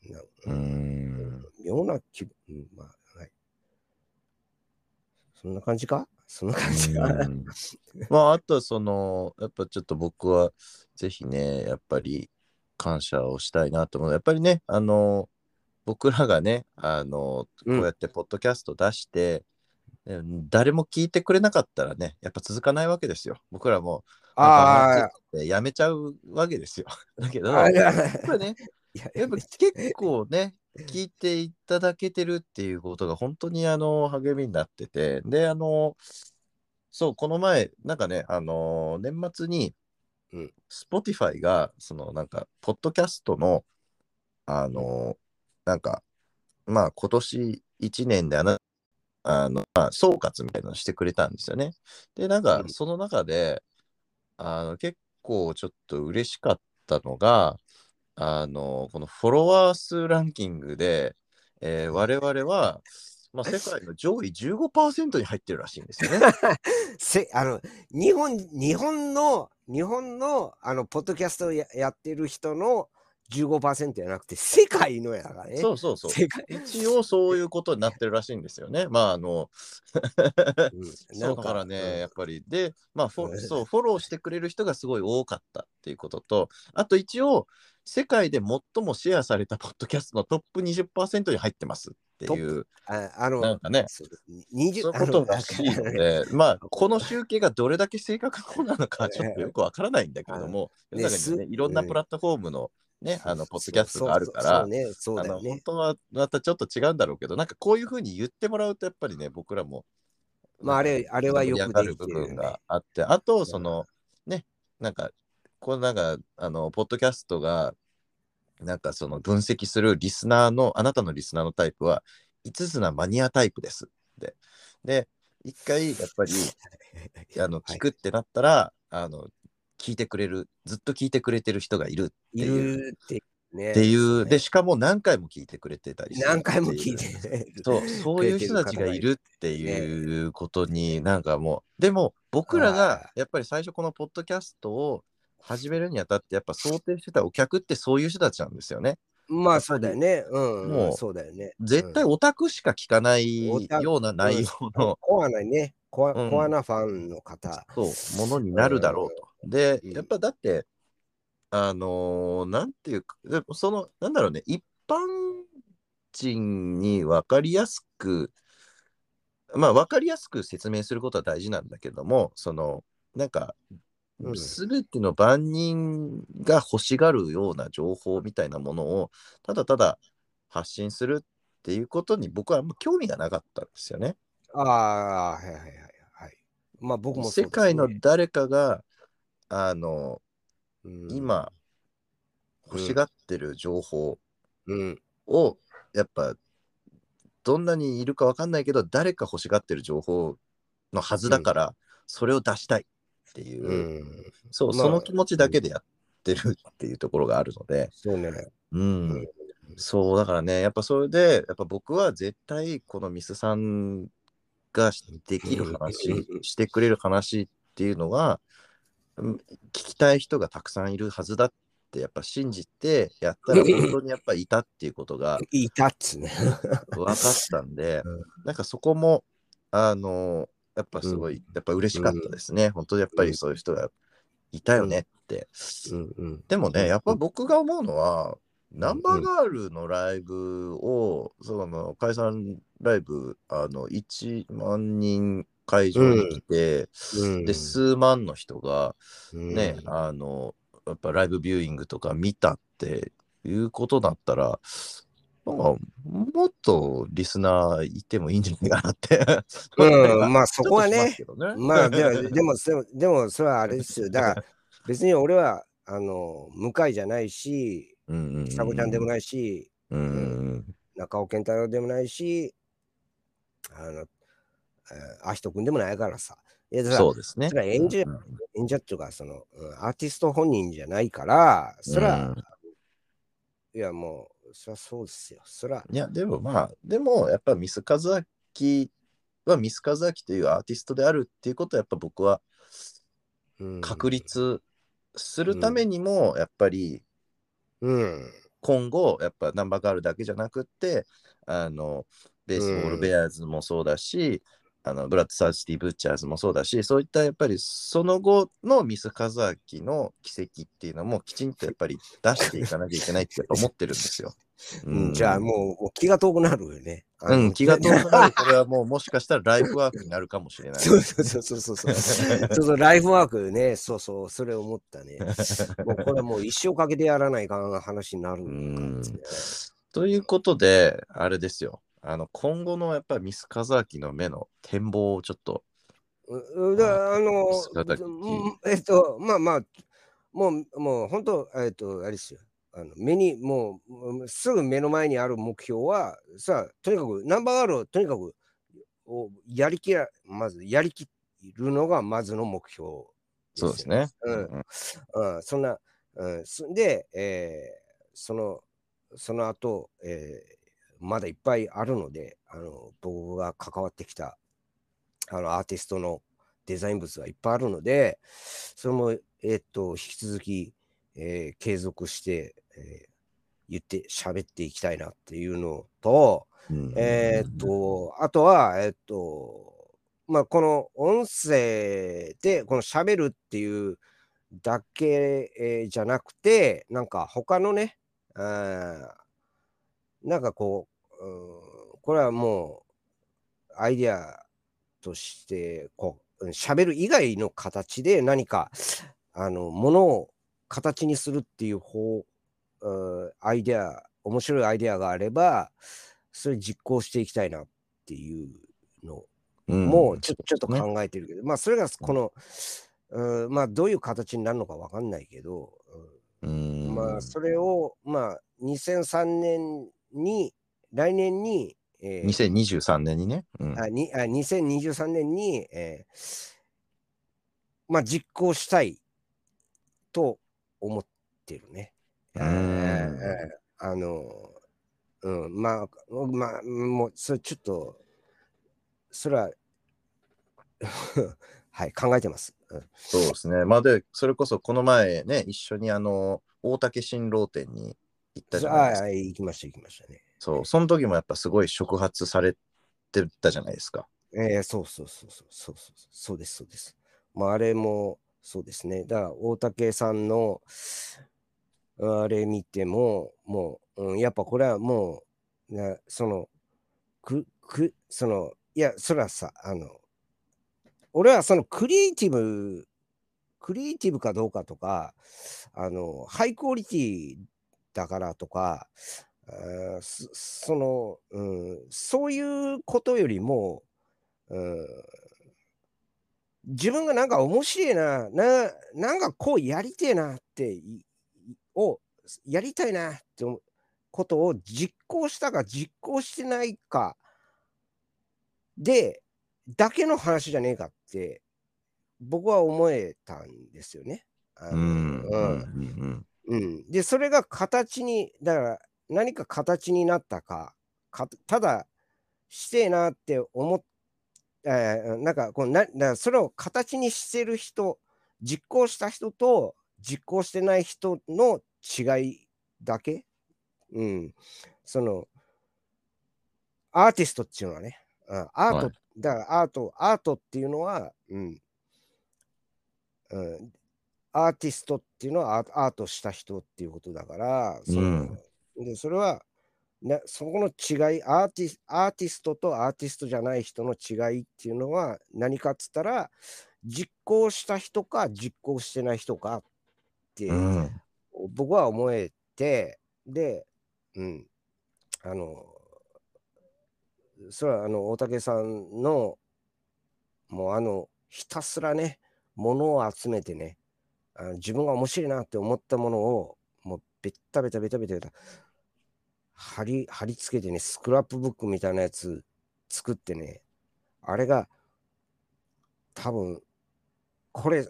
なうん妙な気分、うんまあ、はい。そんな感じか？そんな感じか？うん。まああとそのやっぱちょっと僕はぜひねやっぱり感謝をしたいなと思う。やっぱりねあの僕らがね、あの、こうやってポッドキャスト出して、で誰も聞いてくれなかったらね、やっぱ続かないわけですよ。僕らも、あやめちゃうわけですよ。だけど、あ、やっぱりね、やっぱ結構ね、聞いていただけてるっていうことが本当にあの励みになってて、で、あの、そう、この前、なんかね、あの、年末にうん Spotify が、そのなんか、ポッドキャストの、あの、なんか、まあ、今年1年であな、あの、まあ、総括みたいなのしてくれたんですよね。で、なんかう、んその中で、あの、結構ちょっと嬉しかったのが、あの、このフォロワー数ランキングで、えー我々は、まあ、世界の上位15%に入ってるらしいんですよね。せあの日本日本の日本のあのポッドキャストをややってる人の15%じゃなくて世界のやからね。そうそうそう。世界一応そういうことになってるらしいんですよね。まあ、あの、うん そうだからね、やっぱり。で、まあフォ、うんそう、フォローしてくれる人がすごい多かったっていうことと、あと一応、世界で最もシェアされたポッドキャストのトップ20%に入ってますっていう、ああのなんかね、そう20そういうことらしいので、まあ、この集計がどれだけ正確なのかええちょっとよくわからないんだけれども、ねね、いろんなプラットフォームのね、あの、ポッドキャストがあるから。本当はまたちょっと違うんだろうけど、なんかこういうふうに言ってもらうと、やっぱりね、僕らも、まああれあれはよくできてるよね。部分があって、あと、その、ね、なんか、こうなんか、あの、ポッドキャストが、なんかその分析するリスナーの、あなたのリスナーのタイプは、5つなマニアタイプですって。で、一回、やっぱり、あの、はい聞くってなったら、あの、聞いてくれる、ずっと聞いてくれてる人がいるっていいう。るってね。っていう、ねで、しかも何回も聞いてくれてたり何回も聞いってうてる。そう、そういう人たちがいるっていうことに、なんかもう、でも僕らがやっぱり最初このポッドキャストを始めるにあたって、やっぱ想定してたお客ってそういう人たちなんですよね。まあそうだよね。うん、もうそうだよね。絶対オタクしか聞かないような内容の、コアなね、コア,、なファンの方。そう、ものになるだろうと。で、うんやっぱだって、あのーなんていうか、その、なんだろうね、一般人に分かりやすく、まあ分かりやすく説明することは大事なんだけども、その、なんか、うんすべての万人が欲しがるような情報みたいなものを、ただただ発信するっていうことに僕はあんま興味がなかったんですよね。ああ、はいはいはいはい。まあ僕もね。世界の誰かが、あの、うん。今欲しがってる情報うん、を、やっぱどんなにいるかわかんないけど誰か欲しがってる情報のはずだから、それを出したいっていう、うん、そう、まあその気持ちだけでやってるっていうところがあるので、そうね。うん。うん。そうだからねやっぱそれでやっぱ僕は絶対このミスさんができる話、うん。してくれる話っていうのが、うん聞きたい人がたくさんいるはずだってやっぱ信じてやったら 本当にやっぱいたっていうことがいたっつね。分かったんで、うん。なんかそこもあのやっぱすごい、やっぱ嬉しかったですね、本当にやっぱりそういう人がいたよねって、うんうん、でもね、やっぱうん僕が思うのは、ナンバーガールのライブを、その解散ライブ、あの、1万人会場に来て、うん。で、数万の人がね、うん。あの、やっぱライブビューイングとか見たっていうことだったら、なんかもっとリスナーいてもいいんじゃないかなって。うん、まあ そこはねしまねまあでも、でも、でも、それはあれですよ。だから、別に俺は、あの、向井じゃないし、うんうんうんちさ子ちゃんでもないし、うんうん中尾健太郎でもないし、あの、えーアヒト君でもないからさ。いや、そうですねそ。れは演者うんうん演者っていうか、その、うんアーティスト本人じゃないから、それは、いや、もう、そりゃそうですよ。それは、いや、でもまあ、でもやっぱミスカズアキはミスカズアキというアーティストであるっていうことはやっぱ僕はうん確立するためにもやっぱりうん。今後やっぱナンバーガールだけじゃなくってあのベースボールベアーズもそうだし、あのブラッド・サーチティ・ブッチャーズもそうだしそういったやっぱりその後のミス・カズアキの奇跡っていうのもきちんとやっぱり出していかなきゃいけないって思ってるんですよ。うん、じゃあもう気が遠くなるよね。うん、気が遠くなる。これはもうもしかしたらライフワークになるかもしれない。そうそうそうそうそうそう。ライフワークね、そうそう、それ思ったね。もうこれはもう一生かけてやらないかん話になるねということで、あれですよ。あの今後のやっぱりミス・カザーキの目の展望をちょっと。うだあのえっとまあまあもうもう本当えっとあれですよあの目にもううんすぐ目の前にある目標はさとにかくナンバーワールをとにかくをやりきらまずやりきるのがまずの目標そうですね。うんうんうん、そんな、うん、そで、えーそのその後、えーまだいっぱいあるのであの僕が関わってきたあのアーティストのデザイン物がいっぱいあるのでそれも、えーっと引き続き、えー継続して、えー言って喋っていきたいなっていうのと、うん。えーっと、あとは、えーっと、まあ、この音声で、この喋るっていうだけ、えーじゃなくて、なんか他のね、なんかこう、うんこれはもう、アイデアとして、こう、うん喋る以外の形で何か、あの、ものを形にするっていう方、うんアイデア、面白いアイデアがあれば、それ実行していきたいなっていうのうん。もうちょちょっとね。考えてるけど、まあそれがこの、うんまあどういう形になるのかわかんないけど、うんうん。まあそれをまあ2003年に来年に、えー2023年にね。うんあにあ2023年に、えーまあ実行したいと思ってるね。うんえーあの、うん、まあ、まあ、もう、それちょっと、それは、はい、考えてます。うんそうですね。まあで、それこそこの前ね、一緒にあの、大竹新郎店に行ったじゃないですか。はい、行きました、行きましたね。そう、その時もやっぱすごい触発されてたじゃないですか。えーそうそうそうそうそうそうそうですそうです。まああれもそうですね。だから大竹さんのあれ見てももう、うん、やっぱこれはもうなそのくくそのいやそれはさあの俺はそのクリエイティブクリエイティブかどうかとかあのハイクオリティだからとかそその、うん、そういうことよりもうん自分がなんか面白いな、ななんかこうやりてえなってをやりたいなってことを実行したか実行してないかで、だけの話じゃねえかって、僕は思えたんですよね。あのうん。うんうん。うん、で、それが形に、だから何か形になったか、かただしてえなって思っ、えーなんかこうな、だからそれを形にしてる人、実行した人と実行してない人の違いだけ、うん、その、アーティストっていうのはね、うん。アート、はい。だからアート、アートっていうのは、うん、うん、アーティストっていうのはアートした人っていうことだから、そのでそれは、ね、そこの違いアーティス、アーティストとアーティストじゃない人の違いっていうのは何かっつったら、実行した人か実行してない人かって、うん。僕は思えて、で、うん、あの、それはあの大竹さんの、もうあの、ひたすらね、ものを集めてね、あの自分が面白いなって思ったものを、もうベッタベタベタベタベタ貼り、貼り付けてね、スクラップブックみたいなやつ作ってね、あれが多分、これ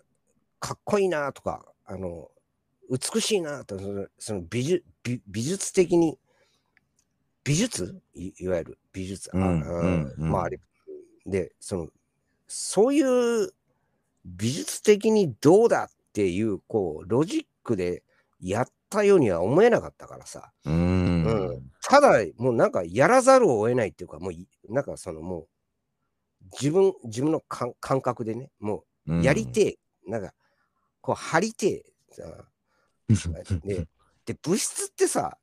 かっこいいなとか、あの、美しいなと、そのその美術美美術的に、美術？いいわゆる美術、あうんうんうん。まああれ、で、その、そういう美術的にどうだっていう、こう、ロジックでやったようには思えなかったからさ。うん。うんただ、もうなんかやらざるを得ないっていうか、もうい、なんかそのもう、自分、自分の感感覚でね、もうやりてえ、なんか、こう張りてえ。さ でで、物質ってさ、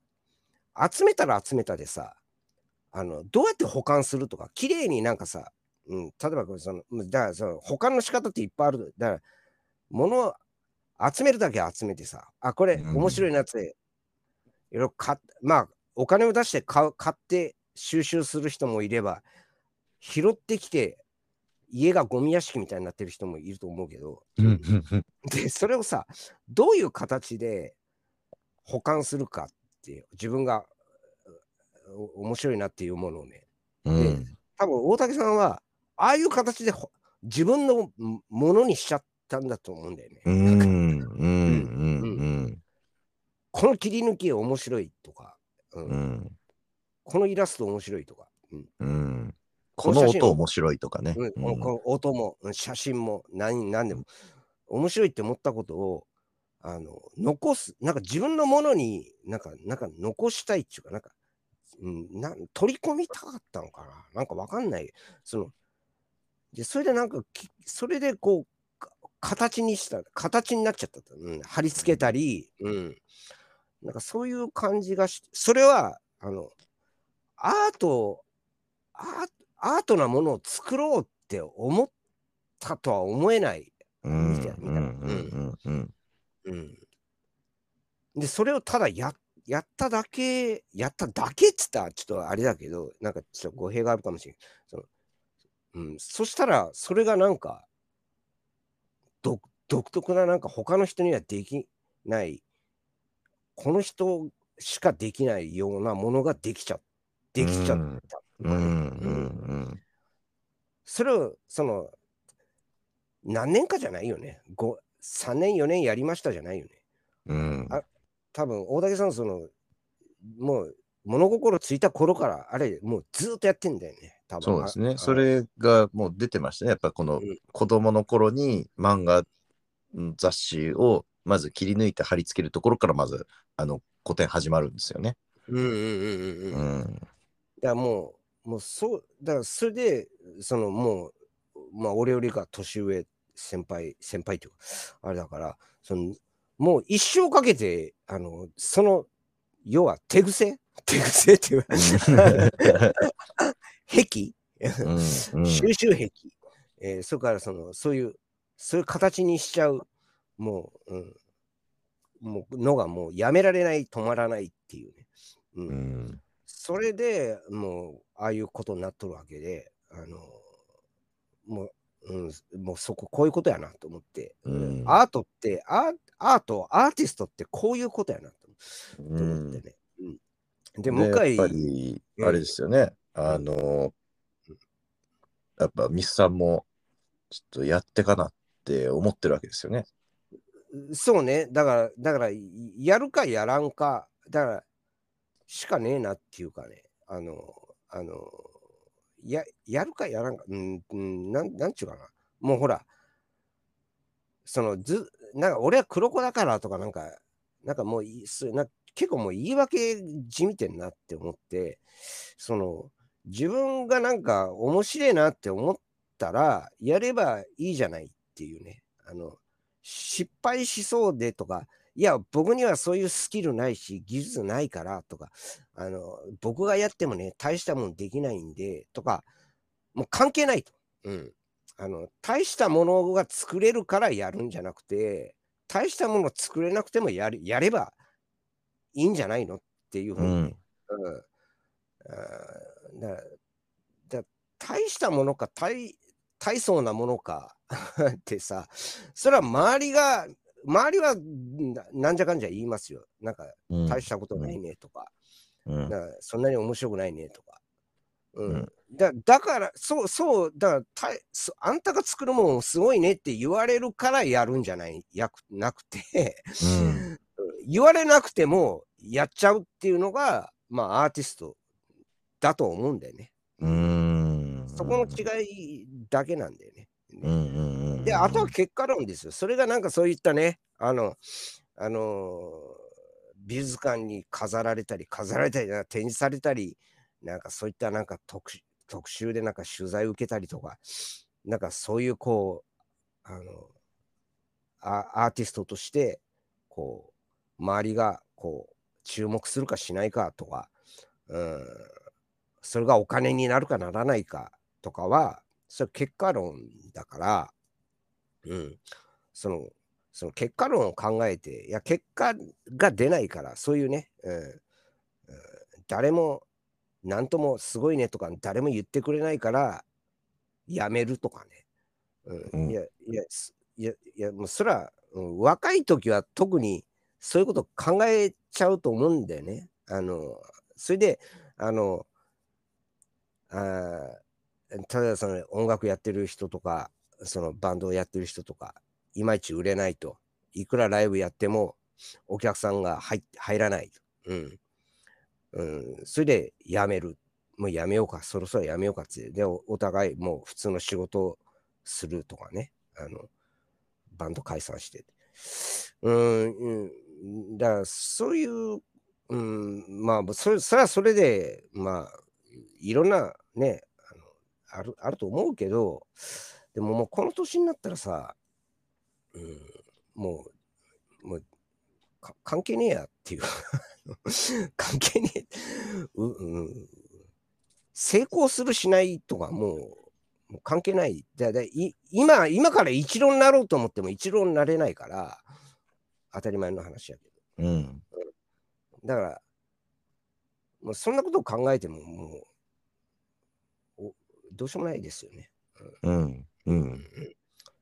集めたら集めたでさ、あのどうやって保管するとか、綺麗になんかさ、うん、例えばその、だからその保管の仕方っていっぱいある。だから、物を集めるだけ集めてさ、あ、これ面白いなって、いろいろ買まあ、お金を出して買買って収集する人もいれば、拾ってきて、家がゴミ屋敷みたいになってる人もいると思うけど、で、それをさ、どういう形で保管するかっていう、自分が面白いなっていうものをね。で、多分大竹さんは、ああいう形で自分のものにしちゃったんだと思うんだよね。この切り抜き面白いとか、うん、うん、このイラスト面白いとか、うん。うん、この音面白いとかね。うん、この音も写真も何何でも。面白いって思ったことをあの残す、なんか自分のものになんかなんか残したいっていうか、なんか、うん、な取り込みたかったのかな？なんかわかんない。そのでそれでなんか、それでこう、形にした、形になっちゃったと。うん、貼り付けたり、うん。なんかそういう感じがし、それは、あの、アート、アアートなものを作ろうって思ったとは思えない。みたいな。で、それをただややっただけ、やっただけっつったらちょっとあれだけど、なんかちょっと語弊があるかもしれない。そのうん、そしたら、それがなんか、独特ななんか他の人にはできない、この人しかできないようなものができちゃできちゃった。それを、その、何年かじゃないよね。3年、4年やりましたじゃないよね。うん、あ多分大竹さん、その、もう物心ついた頃から、あれ、もうずっとやってんだよね。多分そうですね。それがもう出てましたね。やっぱこの子供の頃に漫画雑誌をまず切り抜いて貼り付けるところからまずあの古典始まるんですよね。うんうんうんうんうん。うん、だからもう、もうそう、だからそれで、そのもう、まあ俺よりか年上、先輩、先輩というか、あれだから、そのもう一生かけて、あの、その、要は手癖？手癖っていう 壁、うん、収集壁、えー、それからそのそういうそういう形にしちゃうもう,、うん、もうのがもうやめられない止まらないっていうね、うん、うん、それでもうああいうことになっとるわけであのもううん、もうそここういうことやなと思って、うん、アートってアートアーティストってこういうことやなと思ってね、うん、で向井やっぱりあれですよね、あの、やっぱミスさんもちょっとやってかなって思ってるわけですよね。そうね。だから、だから、やるかやらんか、だから、しかねえなっていうかね、あの、あの、や、やるかやらんか、うん、なん、なんちゅうかな。もうほら、その、ず、なんか俺は黒子だからとか、なんか、なんかもうい、な結構もう言い訳じみてんなって思って、その、自分がなんか面白いなって思ったら、やればいいじゃないっていうね。あの、失敗しそうでとか、いや、僕にはそういうスキルないし、技術ないからとか、あの、僕がやってもね、大したもんできないんで、とか、もう関係ないと。うん。あの、大したものが作れるからやるんじゃなくて、大したもの作れなくてもやるやればいいんじゃないのっていうふうに、うん、うんだだ大したものか大大層なものか ってさそれは周りが周りはなんじゃかんじゃ言いますよ。なんか大したことないねとか。うん、かそんなに面白くないねとか、うん、うん、だだからそうそうだからあんたが作るもんすごいねって言われるからやるんじゃない？やくなくて。うん、言われなくてもやっちゃうっていうのがまあアーティストだと思うんだよね。うんそこの違いだけなんだよね。うんで、あとは結果論ですよ。それがなんかそういったね、あの、あの美術館に飾られたり、飾られたり、展示されたり、なんかそういったなんか特特集でなんか取材を受けたりとか、なんかそういうこう、あの、アアーティストとして、こう、周りがこう、注目するかしないかとか、うん、それがお金になるかならないかとかは、それ結果論だから、うん、その、その結果論を考えて、いや、結果が出ないから、そういうね、うん、うん、誰も、なんともすごいねとか、誰も言ってくれないから、やめるとかね。うん、いや、いや、いや、いや、もうそら、うん、若い時は特にそういうこと考えちゃうと思うんだよね。あの、それで、あの、あただその音楽やってる人とか、そのバンドをやってる人とか、いまいち売れないと。いくらライブやってもお客さんが入入らないと。うん。うん、それでやめる。もうやめようか、そろそろやめようかって。で、おお互いもう普通の仕事をするとかね。あの、バンド解散して。うん、うん、だからそういう、うん、まあ、それそれはそれで、まあ、いろんなね、あのあるあると思うけど、でももうこの年になったらさ、うん、もう、もう関係ねえやっていう 関係ねえう、うん、成功するしないとかもうもう関係ない。だだい今、今から一郎になろうと思っても一郎になれないから、当たり前の話やけど。うん。だから、もうそんなことを考えても、もう、どうしようもないですよね。うん。うん。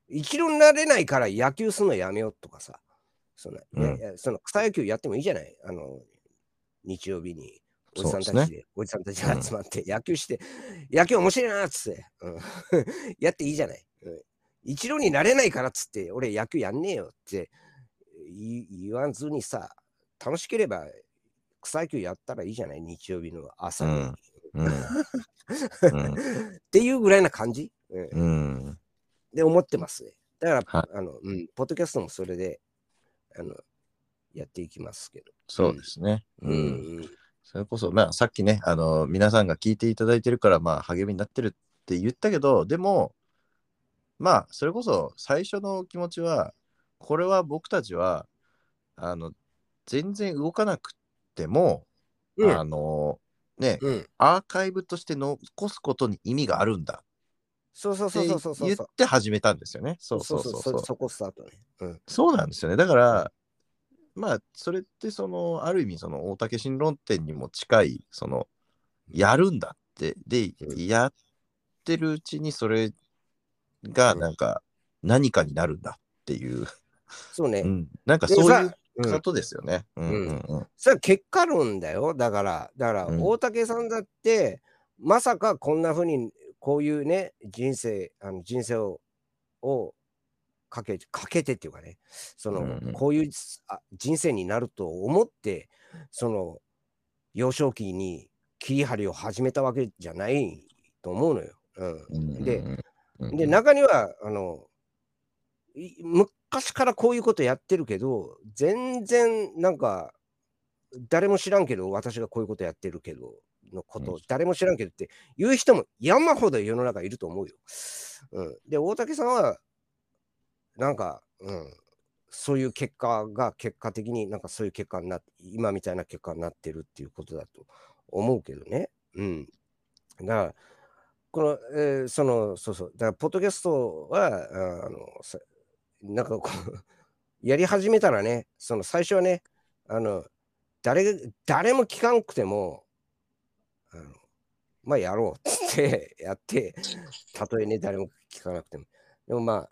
一郎になれないから野球するのやめようとかさ、その、うん、その草野球やってもいいじゃない。あの、日曜日におじさんたちで、ね、おじさんたちが集まって野球して、うん、野球面白いなっつって、うん、やっていいじゃない。うん、一郎になれないからっつって、俺野球やんねえよって言わずにさ、楽しければ草野球やったらいいじゃない、日曜日の朝に。うん、っていうぐらいな感じ、うん、で思ってます。ね。だから、あのうん、ポッドキャストもそれであのやっていきますけど。そうですね。うん、うん。それこそ、まあ、さっきね、あの、皆さんが聞いていただいてるから、まあ、励みになってるって言ったけど、でも、まあ、それこそ最初の気持ちは、これは僕たちは、あの、全然動かなくても、うん、あの、ね、うん、アーカイブとして残すことに意味があるんだ。そうそうそうそうそう。言って始めたんですよね。そうそうそうそう。そこスタートね。うん、そうなんですよね。だから、まあ、それってその、ある意味、その大竹新論点にも近い、その、やるんだって、で、やってるうちにそれが、なんか、何かになるんだっていう。そうね。うん、なんかそういうことですよね。うん。うんうん、それは結果論だよ。だから、だから、大竹さんだって、まさかこんなふうに、こういうね、人生、あの人生を、をかけかけてっていうかね、その、うんうん、こういう人生になると思って、その、幼少期に切り張りを始めたわけじゃないと思うのよ。うん、で、で、中には、あの、昔からこういうことやってるけど、全然なんか、誰も知らんけど、私がこういうことやってるけど、のこと、うん、誰も知らんけどって言う人も山ほど世の中いると思うよ。うん、で、大竹さんはなんか、うん、そういう結果が結果的になんかそういう結果になって、今みたいな結果になってるっていうことだと思うけどね。うん。だから、この、えー、その、そうそう、だから、ポッドキャストは、あの、なんかこう やり始めたらね、その最初はね、あの、誰、誰も聞かんくても、あのまあやろうって やって、たとえね、誰も聞かなくても。でもま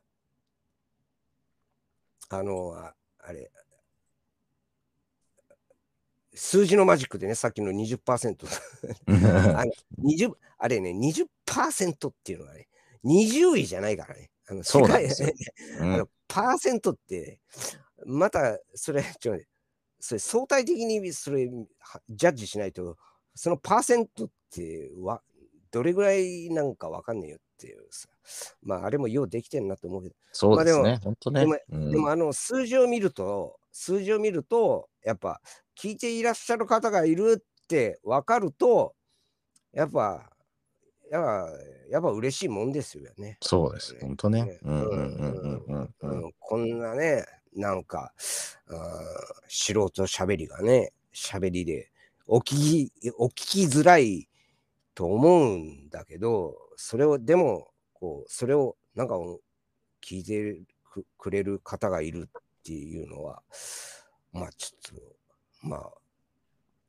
あ、あの、ああれ、数字のマジックでね、さっきの20% あの20あれね、20%っていうのはね、20位じゃないからね。あの世界、ね うん、あのパーセントって、またそれ、ちょそれ相対的にそれジャッジしないと、そのパーセントってわどれぐらいなんかわかんねえよっていうさ。まあ、あれもようできてるなと思うけど。そうですね、本当ね。でも、うん、でもあの、数字を見ると、数字を見ると、やっぱ、聞いていらっしゃる方がいるって分かると、やっぱ、やっぱ、やっぱ嬉しいもんですよね。そうです、本当ね。こんなね、なんか、素人しゃべりがね、喋りで、お聞き、お聞きづらいと思うんだけど、それを、でも、こう、それを、なんか、聞いてくれる方がいるっていうのは、まあ、ちょっと、まあ、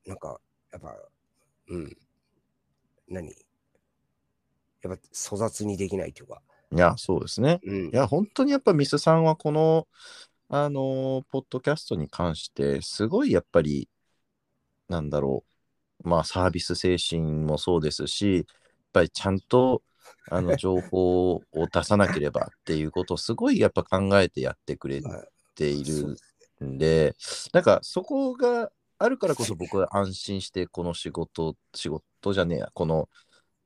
なんか、やっぱ、うん、何？やっぱ粗雑にできないというか。いや、そうですね。うん、いや、本当にやっぱミスさんはこの、あのー、ポッドキャストに関して、すごいやっぱり、なんだろう、まあ、サービス精神もそうですし、やっぱりちゃんと、あの、情報を出さなければっていうことをすごいやっぱ考えてやってくれているんで、なんかそこがあるからこそ僕は安心してこの仕事、仕事じゃねえや、この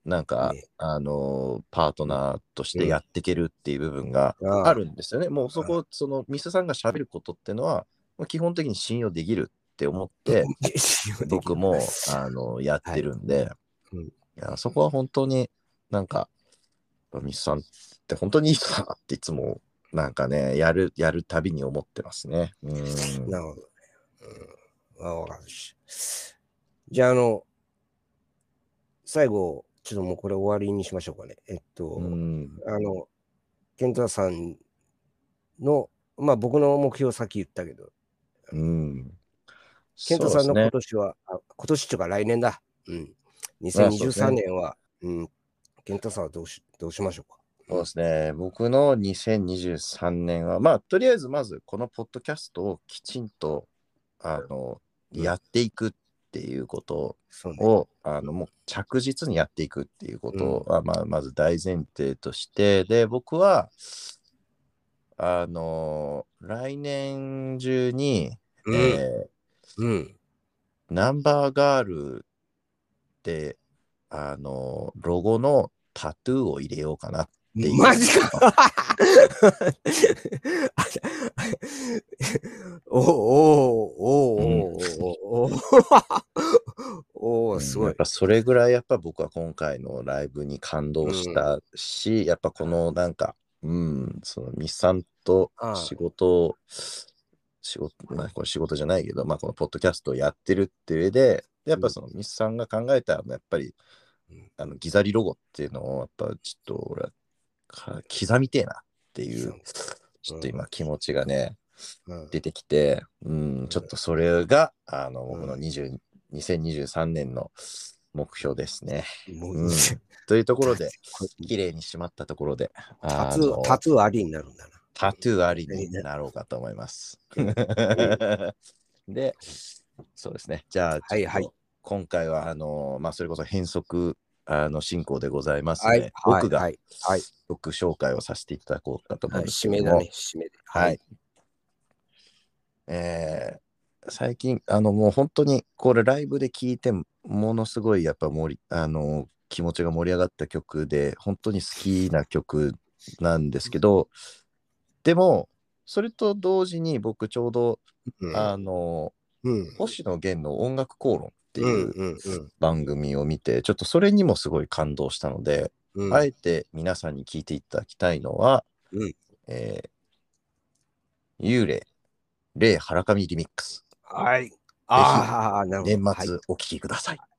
なんか、ね、あのパートナーとしてやっていけるっていう部分があるんですよね。うん、もうそこ、そのミスさんがしゃべることっていうのは、基本的に信用できるって思って、僕もあのやってるんで、はいうん、いやそこは本当になんか、ミスさんって本当にいい人だなっていつもなんかね、やる、やるたびに思ってますね。うん。なるほどね。うん。わかるし。じゃあ、あの、最後、ちょっともうこれ終わりにしましょうかね。えっと、うん、あの、健太さんの、まあ僕の目標さっき言ったけど、うん。健太さんの今年は、ね、あ今年というか来年だ。うん。2023年は、うね、うん。健太さんはどうしどうしましょうか。そうですね。僕の2023年は、まあ、とりあえずまずこのポッドキャストをきちんと、あの、やっていくっていうことを、ね、あのもう着実にやっていくっていうことは、うん、まあ、まず大前提としてで僕はあの来年中に、うん、えー、うん、ナンバーガールであのロゴのタトゥーを入れようかなっていう。マジか おおおおおおおすごい。やっぱそれぐらいやっぱ僕は今回のライブに感動したし、うん、やっぱこのなんか、うん、そのミスさんと仕事を、仕事、まあこれ仕事じゃないけど、まあこのポッドキャストをやってるっていう上で、やっぱそのミスさんが考えたやっぱり、あのギザリロゴっていうのをやっぱちょっと俺は刻みてえなっていう、ちょっと今気持ちがね、出てきて、うん、ちょっとそれが、あの、僕の20、2023年の目標ですね。うん、というところで、綺麗にしまったところで、タトゥー、タトゥーありになるんだな。タトゥーありになろうかと思います。で、そうですね。じゃあ、はいはい、今回は、あの、まあ、それこそ変則あの進行でございますので、はい、僕が、はいはい、僕紹介をさせていただこうかと思います締めだね、締めで。はい。えー、最近、あの、もう本当に、これライブで聴いて、ものすごいやっぱ盛り、あの、気持ちが盛り上がった曲で、本当に好きな曲なんですけど、でも、それと同時に僕ちょうど、うん、あの、うん、星野源の音楽口論っていう番組を見て、ちょっとそれにもすごい感動したので、うん、あえて皆さんに聞いていただきたいのは、うん、えー、幽霊、霊ハラカミリミックス。はい。ああ、なるほど。年末お聴きください。はい